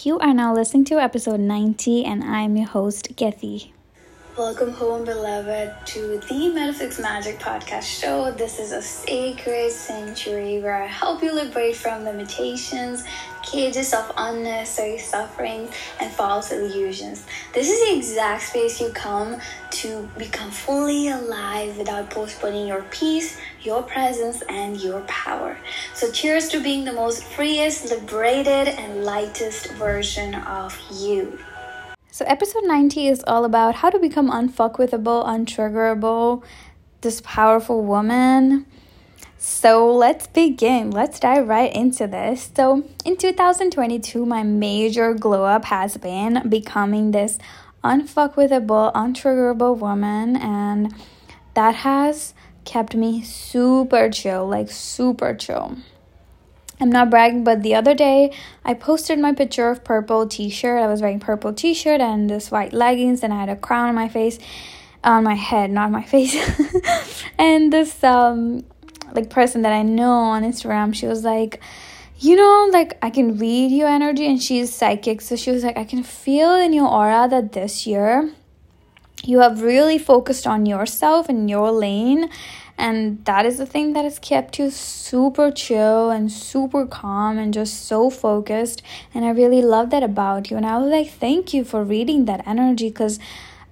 You are now listening to episode 90, and I'm your host, Gethy. Welcome home, beloved, to the Metaphysics Magic podcast show. This is a sacred sanctuary where I help you liberate from limitations, cages of unnecessary suffering, and false illusions. This is the exact space you come to become fully alive without postponing your peace, your presence, and your power. So, cheers to being the most freest, liberated, and lightest version of you. So, episode 90 is all about how to become unfuckwithable, untriggerable, this powerful woman. So, let's begin. Let's dive right into this. So, in 2022, my major glow up has been becoming this unfuckwithable, untriggerable woman, and that has kept me super chill, like super chill. I'm not bragging, but the other day I posted my picture of purple t-shirt. I was wearing purple t-shirt and this white leggings, and I had a crown on my face, on my head, not my face. and this um like person that I know on Instagram, she was like, you know, like I can read your energy, and she's psychic, so she was like, I can feel in your aura that this year you have really focused on yourself and your lane and that is the thing that has kept you super chill and super calm and just so focused and i really love that about you. And i was like thank you for reading that energy because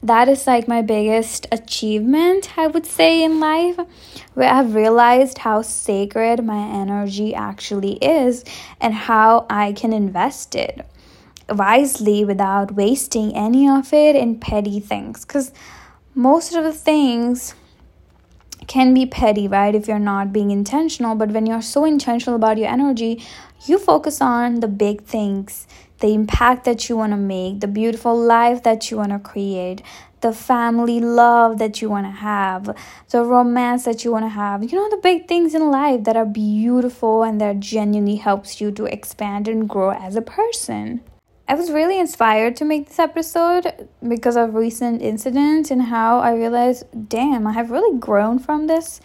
that is like my biggest achievement i would say in life where i've realized how sacred my energy actually is and how i can invest it wisely without wasting any of it in petty things because most of the things can be petty, right? If you're not being intentional. But when you're so intentional about your energy, you focus on the big things, the impact that you want to make, the beautiful life that you want to create, the family love that you want to have, the romance that you want to have. You know, the big things in life that are beautiful and that genuinely helps you to expand and grow as a person. I was really inspired to make this episode because of recent incidents and how I realized, damn, I have really grown from this.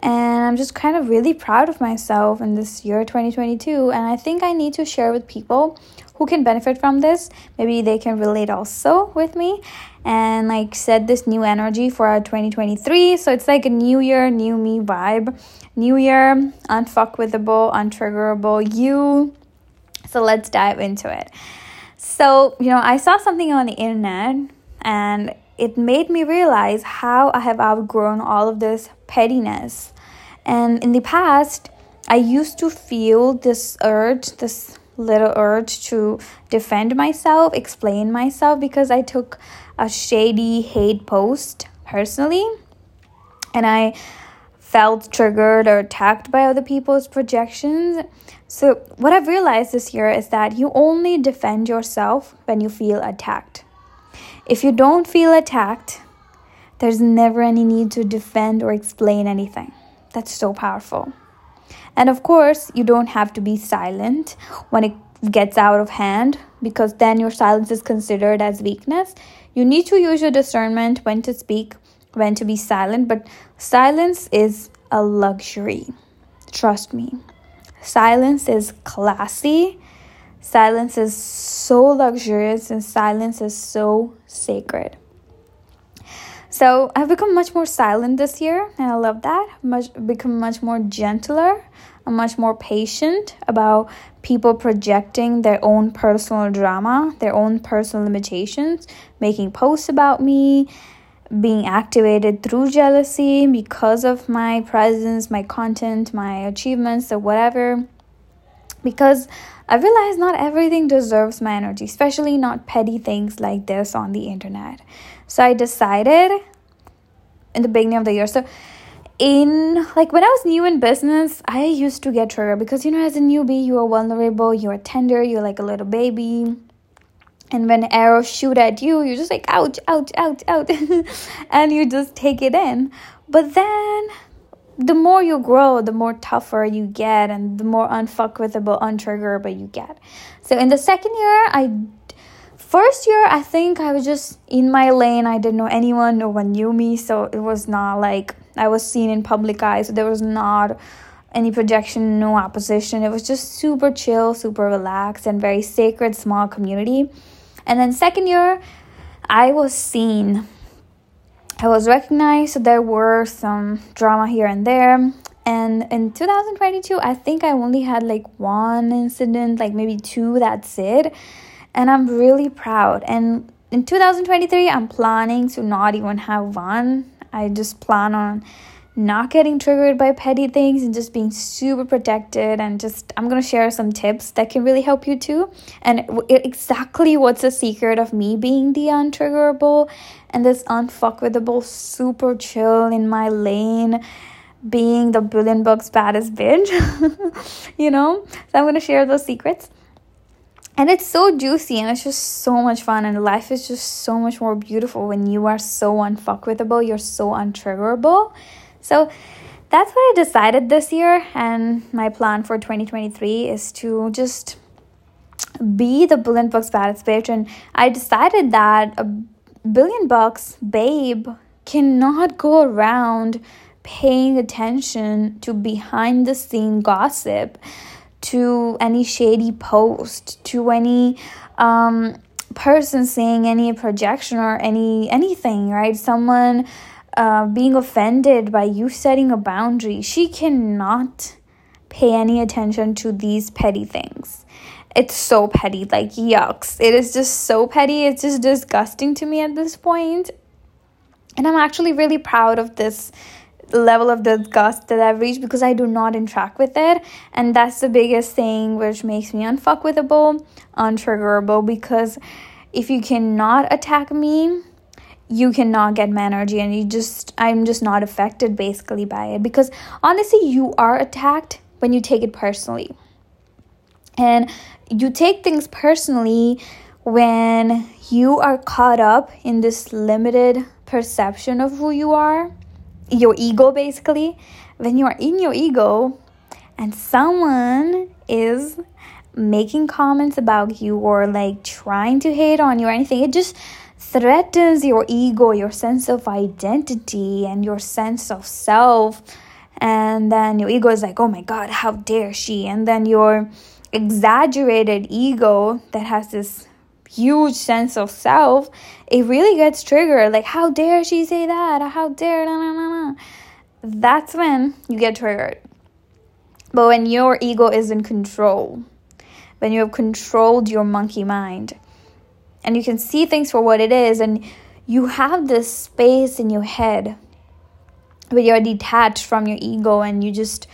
And I'm just kind of really proud of myself in this year 2022. And I think I need to share with people who can benefit from this. Maybe they can relate also with me and like set this new energy for our 2023. So it's like a new year, new me vibe. New year, unfuckwithable, untriggerable you. So let's dive into it. So, you know, I saw something on the internet and it made me realize how I have outgrown all of this pettiness. And in the past, I used to feel this urge, this little urge to defend myself, explain myself, because I took a shady hate post personally. And I felt triggered or attacked by other people's projections. So, what I've realized this year is that you only defend yourself when you feel attacked. If you don't feel attacked, there's never any need to defend or explain anything. That's so powerful. And of course, you don't have to be silent when it gets out of hand because then your silence is considered as weakness. You need to use your discernment when to speak when to be silent, but silence is a luxury. Trust me. Silence is classy. Silence is so luxurious and silence is so sacred. So I've become much more silent this year, and I love that. Much become much more gentler. I'm much more patient about people projecting their own personal drama, their own personal limitations, making posts about me, being activated through jealousy because of my presence, my content, my achievements, or whatever. Because I realize not everything deserves my energy, especially not petty things like this on the internet. So I decided in the beginning of the year. So in like when I was new in business, I used to get triggered because you know as a newbie you are vulnerable, you are tender, you're like a little baby and when arrows shoot at you you're just like ouch ouch ouch ouch. And you just take it in. But then the more you grow the more tougher you get and the more unfuckwithable untriggerable you get. So in the second year i first year i think i was just in my lane. I didn't know anyone. No one knew me. So it was not like i was seen in public eye so there was not any projection, no opposition. It was just super chill, super relaxed, and very sacred, small community. And then, second year, I was seen. I was recognized. So there were some drama here and there. And in 2022, I think I only had like one incident, like maybe two, that's it. And I'm really proud. And in 2023, I'm planning to not even have one. I just plan on not getting triggered by petty things and just being super protected and just i'm going to share some tips that can really help you too. And exactly what's the secret of me being the untriggerable and this unfuckwithable super chill in my lane being the billion bucks baddest bitch you know? So i'm going to share those secrets. And it's so juicy and it's just so much fun and life is just so much more beautiful when you are so unfuckwithable you're so untriggerable so that's what I decided this year, and my plan for 2023 is to just be the billion bucks baddest bitch. And I decided that a billion bucks babe cannot go around paying attention to behind the scene gossip, to any shady post, to any um, person saying any projection or any anything, right? Someone uh, being offended by you setting a boundary. She cannot pay any attention to these petty things. It's so petty, like yucks. It is just so petty. It's just disgusting to me at this point. And I'm actually really proud of this level of disgust that I've reached because I do not interact with it. And that's the biggest thing which makes me unfuckwithable, untriggerable because if you cannot attack me, you cannot get my energy and you just i'm just not affected basically by it. Because honestly you are attacked when you take it personally. And you take things personally when you are caught up in this limited perception of who you are your ego basically. When you are in your ego and someone is making comments about you or like trying to hate on you or anything it just threatens your ego, your sense of identity, and your sense of self. And then your ego is like, oh my God, how dare she? And then your exaggerated ego that has this huge sense of self, it really gets triggered. Like, how dare she say that? How dare, na, na, na, na. That's when you get triggered. But when your ego is in control, when you have controlled your monkey mind, and you can see things for what it is and you have this space in your head where you're detached from your ego and you just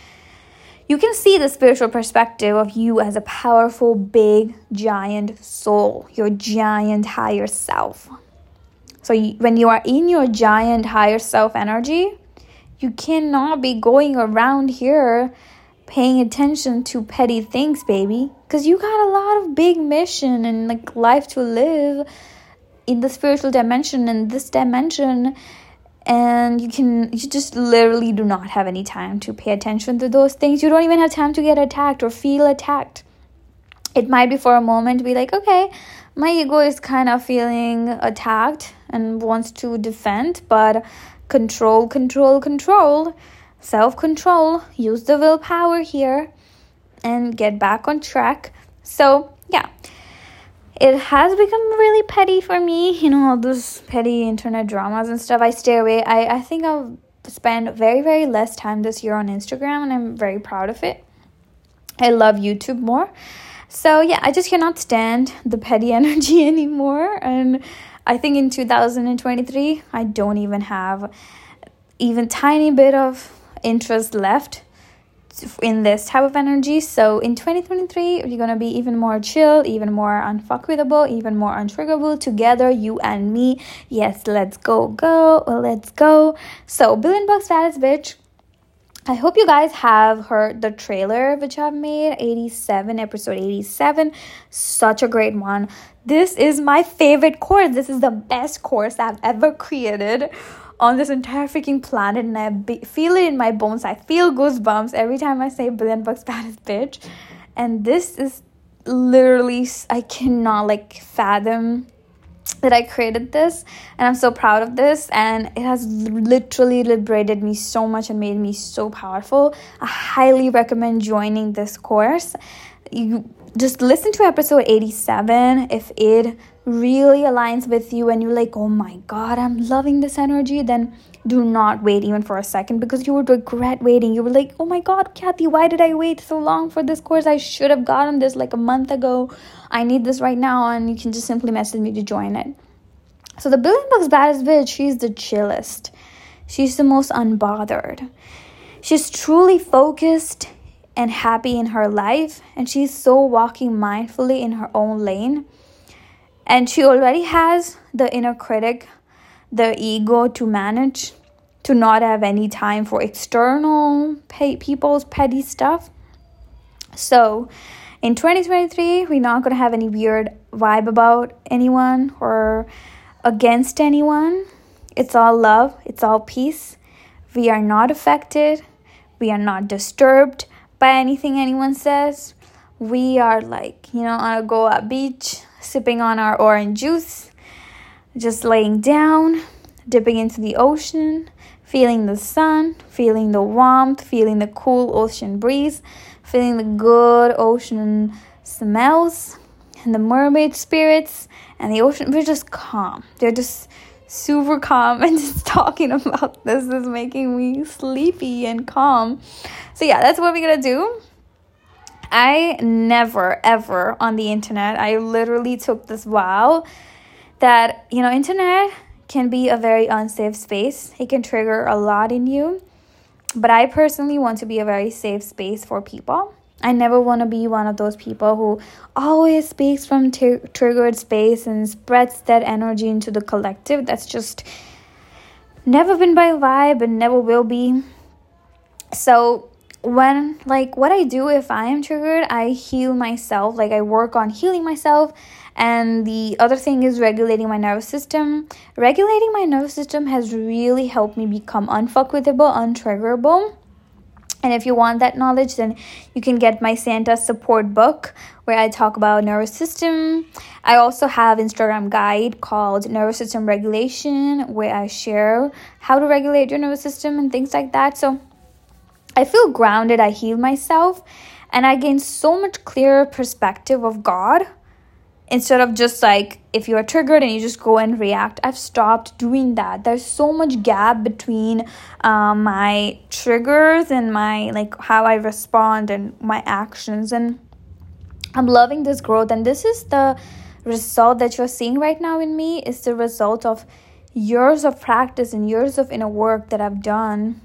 you can see the spiritual perspective of you as a powerful big giant soul your giant higher self. So you, when you are in your giant higher self energy you cannot be going around here paying attention to petty things, baby. Because you got a lot of big mission and like life to live in the spiritual dimension and this dimension. And you can, you just literally do not have any time to pay attention to those things. You don't even have time to get attacked or feel attacked. It might be for a moment be like, okay, my ego is kind of feeling attacked and wants to defend, but control, control, control self control, use the willpower here, and get back on track. So, yeah, it has become really petty for me, you know, all those petty internet dramas and stuff. I stay away. I, I think I'll spend very, very less time this year on Instagram, and I'm very proud of it. I love YouTube more. So, yeah, I just cannot stand the petty energy anymore. And I think in 2023, I don't even have even tiny bit of interest left in this type of energy. So in 2023, you're gonna be even more chill, even more unfuckwithable, even more untriggerable together, you and me. Yes, let's go, go, let's go. So billion bucks baddest bitch. I hope you guys have heard the trailer which I've made 87 episode 87 such a great one this is my favorite course this is the best course I've ever created on this entire freaking planet and I be- feel it in my bones. I feel goosebumps every time I say billion bucks baddest bitch. And this is literally, I cannot like fathom that I created this and I'm so proud of this and it has literally liberated me so much and made me so powerful. I highly recommend joining this course. You just listen to episode 87 if it really aligns with you and you're like, "Oh my god, I'm loving this energy." Then do not wait even for a second because you would regret waiting. You were like, "Oh my god, Kathy, why did I wait so long for this course? I should have gotten this like a month ago." I need this right now, and you can just simply message me to join it. So the Billion Bucks Baddest Bitch, she's the chillest. She's the most unbothered. She's truly focused and happy in her life, and she's so walking mindfully in her own lane. And she already has the inner critic, the ego to manage, to not have any time for external pay- people's petty stuff. So, in 2023, we're not going to have any weird vibe about anyone or against anyone. It's all love, it's all peace. We are not affected, we are not disturbed by anything anyone says. We are like, you know, on a Goa beach, sipping on our orange juice, just laying down, dipping into the ocean, feeling the sun, feeling the warmth, feeling the cool ocean breeze feeling the good ocean smells and the mermaid spirits and the ocean. We're just calm. They're just super calm and just talking about this is making me sleepy and calm. So yeah, that's what we're gonna do. I never ever on the internet. I literally took this vow that you know internet can be a very unsafe space. It can trigger a lot in you. But I personally want to be a very safe space for people. I never want to be one of those people who always speaks from t- triggered space and spreads that energy into the collective. That's just never been my vibe and never will be. So, when like what I do if I am triggered, I heal myself. Like I work on healing myself and the other thing is regulating my nervous system. Regulating my nervous system has really helped me become unfuckwithable, untriggerable. And if you want that knowledge, then you can get my Santa support book where I talk about nervous system. I also have Instagram guide called Nervous System Regulation where I share how to regulate your nervous system and things like that. So I feel grounded, I heal myself, and I gain so much clearer perspective of God instead of just like if you are triggered and you just go and react i've stopped doing that. There's so much gap between um, my triggers and my like how i respond and my actions. And i'm loving this growth. And this is the result that you're seeing right now in me. Is the result of years of practice and years of inner work that i've done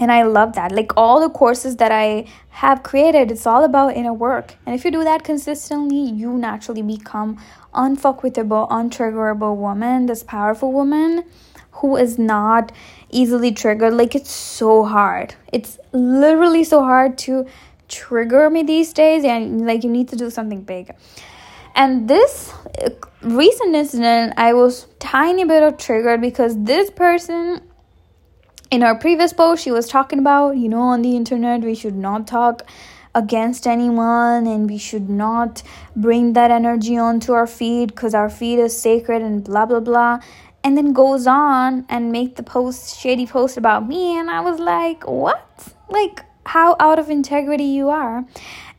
and i love that. Like all the courses that i have created it's all about inner work. And if you do that consistently you naturally become unfuckwithable untriggerable woman this powerful woman who is not easily triggered. Like it's so hard. It's literally so hard to trigger me these days and like you need to do something big. And this uh, recent incident i was tiny bit of triggered because this person in our previous post, she was talking about, you know, on the internet, we should not talk against anyone and we should not bring that energy onto our feed because our feed is sacred and blah blah blah. And then goes on and make the post shady post about me. And i was like what? Like how out of integrity you are.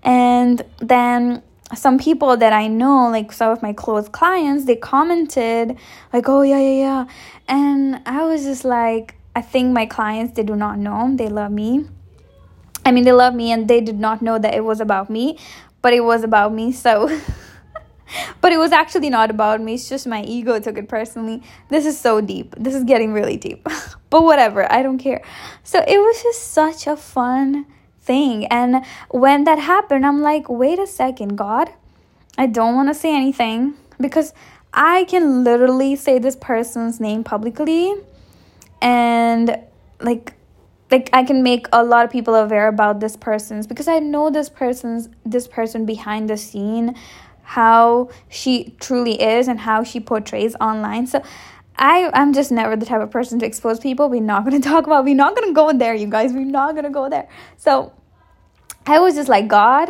And then some people that i know like some of my close clients they commented like oh yeah yeah yeah. And i was just like I think my clients they do not know they love me. I mean they love me and they did not know that it was about me, but it was about me. So but it was actually not about me. It's just my ego took it personally. This is so deep. This is getting really deep. but whatever, I don't care. So it was just such a fun thing. And when that happened, I'm like, wait a second, God. I don't want to say anything because I can literally say this person's name publicly and like like I can make a lot of people aware about this person's because I know this person's this person behind the scene how she truly is and how she portrays online. So I I'm just never the type of person to expose people. We're not gonna talk about we're not gonna go there, you guys. We're not gonna go there. So I was just like, God,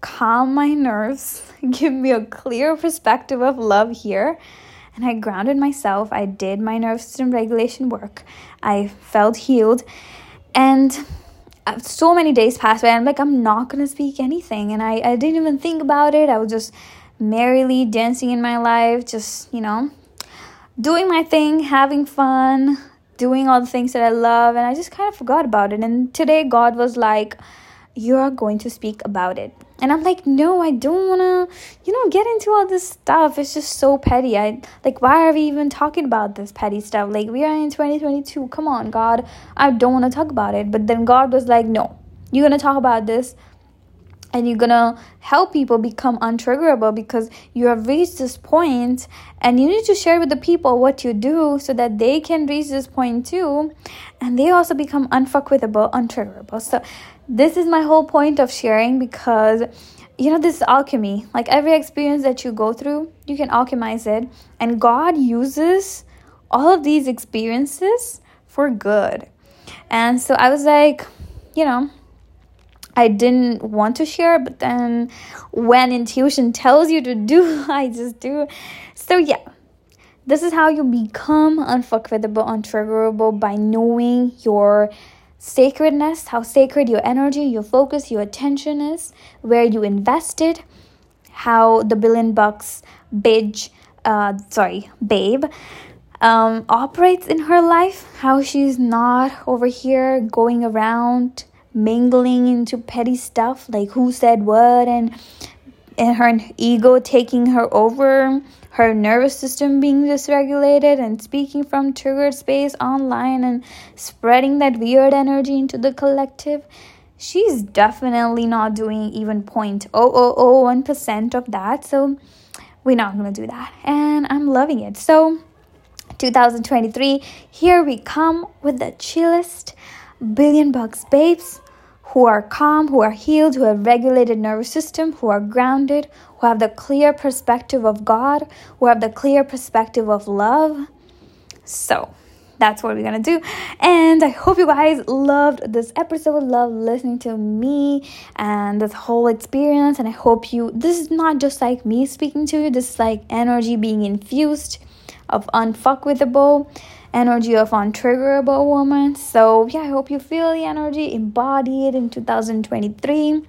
calm my nerves, give me a clear perspective of love here. And I grounded myself. I did my nervous system regulation work. I felt healed. And uh, so many days passed by. I'm like, I'm not going to speak anything. And I, I didn't even think about it. I was just merrily dancing in my life, just, you know, doing my thing, having fun, doing all the things that I love. And I just kind of forgot about it. And today, God was like, You are going to speak about it. And I'm like, No, I don't want to, you know, get into all this stuff. It's just so petty. I like, why are we even talking about this petty stuff? Like, we are in 2022. Come on, God. I don't want to talk about it. But then God was like, No, you're going to talk about this and you're gonna help people become untriggerable because you have reached this point and you need to share with the people what you do so that they can reach this point too and they also become unfuckwithable untriggerable. So this is my whole point of sharing because you know this is alchemy. Like every experience that you go through you can alchemize it and god uses all of these experiences for good. And so i was like you know I didn't want to share, but then when intuition tells you to do, I just do. So, yeah, this is how you become unfuckwithable, untriggerable by knowing your sacredness, how sacred your energy, your focus, your attention is, where you invested, how the billion bucks bitch, uh, sorry, babe. Um, operates in her life, how she's not over here going around mingling into petty stuff like who said what and and her ego taking her over her nervous system being dysregulated and speaking from triggered space online and spreading that weird energy into the collective. She's definitely not doing even 0.0001% of that so we're not going to do that. And i'm loving it. So 2023 here we come with the chillest billion bucks babes who are calm, who are healed, who have regulated nervous system, who are grounded, who have the clear perspective of God, who have the clear perspective of love. So, that's what we're gonna do. And I hope you guys loved this episode, loved listening to me and this whole experience. And I hope you, this is not just like me speaking to you, this is like energy being infused of unfuckwithable energy of untriggerable woman. So, yeah, I hope you feel the energy, embodied in 2023.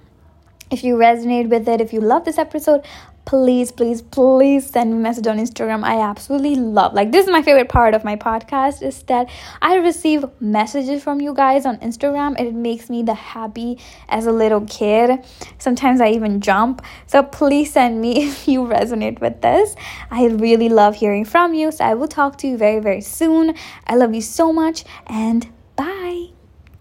If you resonate with it, if you love this episode, please, please, please send me message on Instagram. I absolutely love like this is my favorite part of my podcast is that I receive messages from you guys on Instagram it makes me the happy as a little kid. Sometimes I even jump. So please send me if you resonate with this. I really love hearing from you. So I will talk to you very, very soon. I love you so much and bye.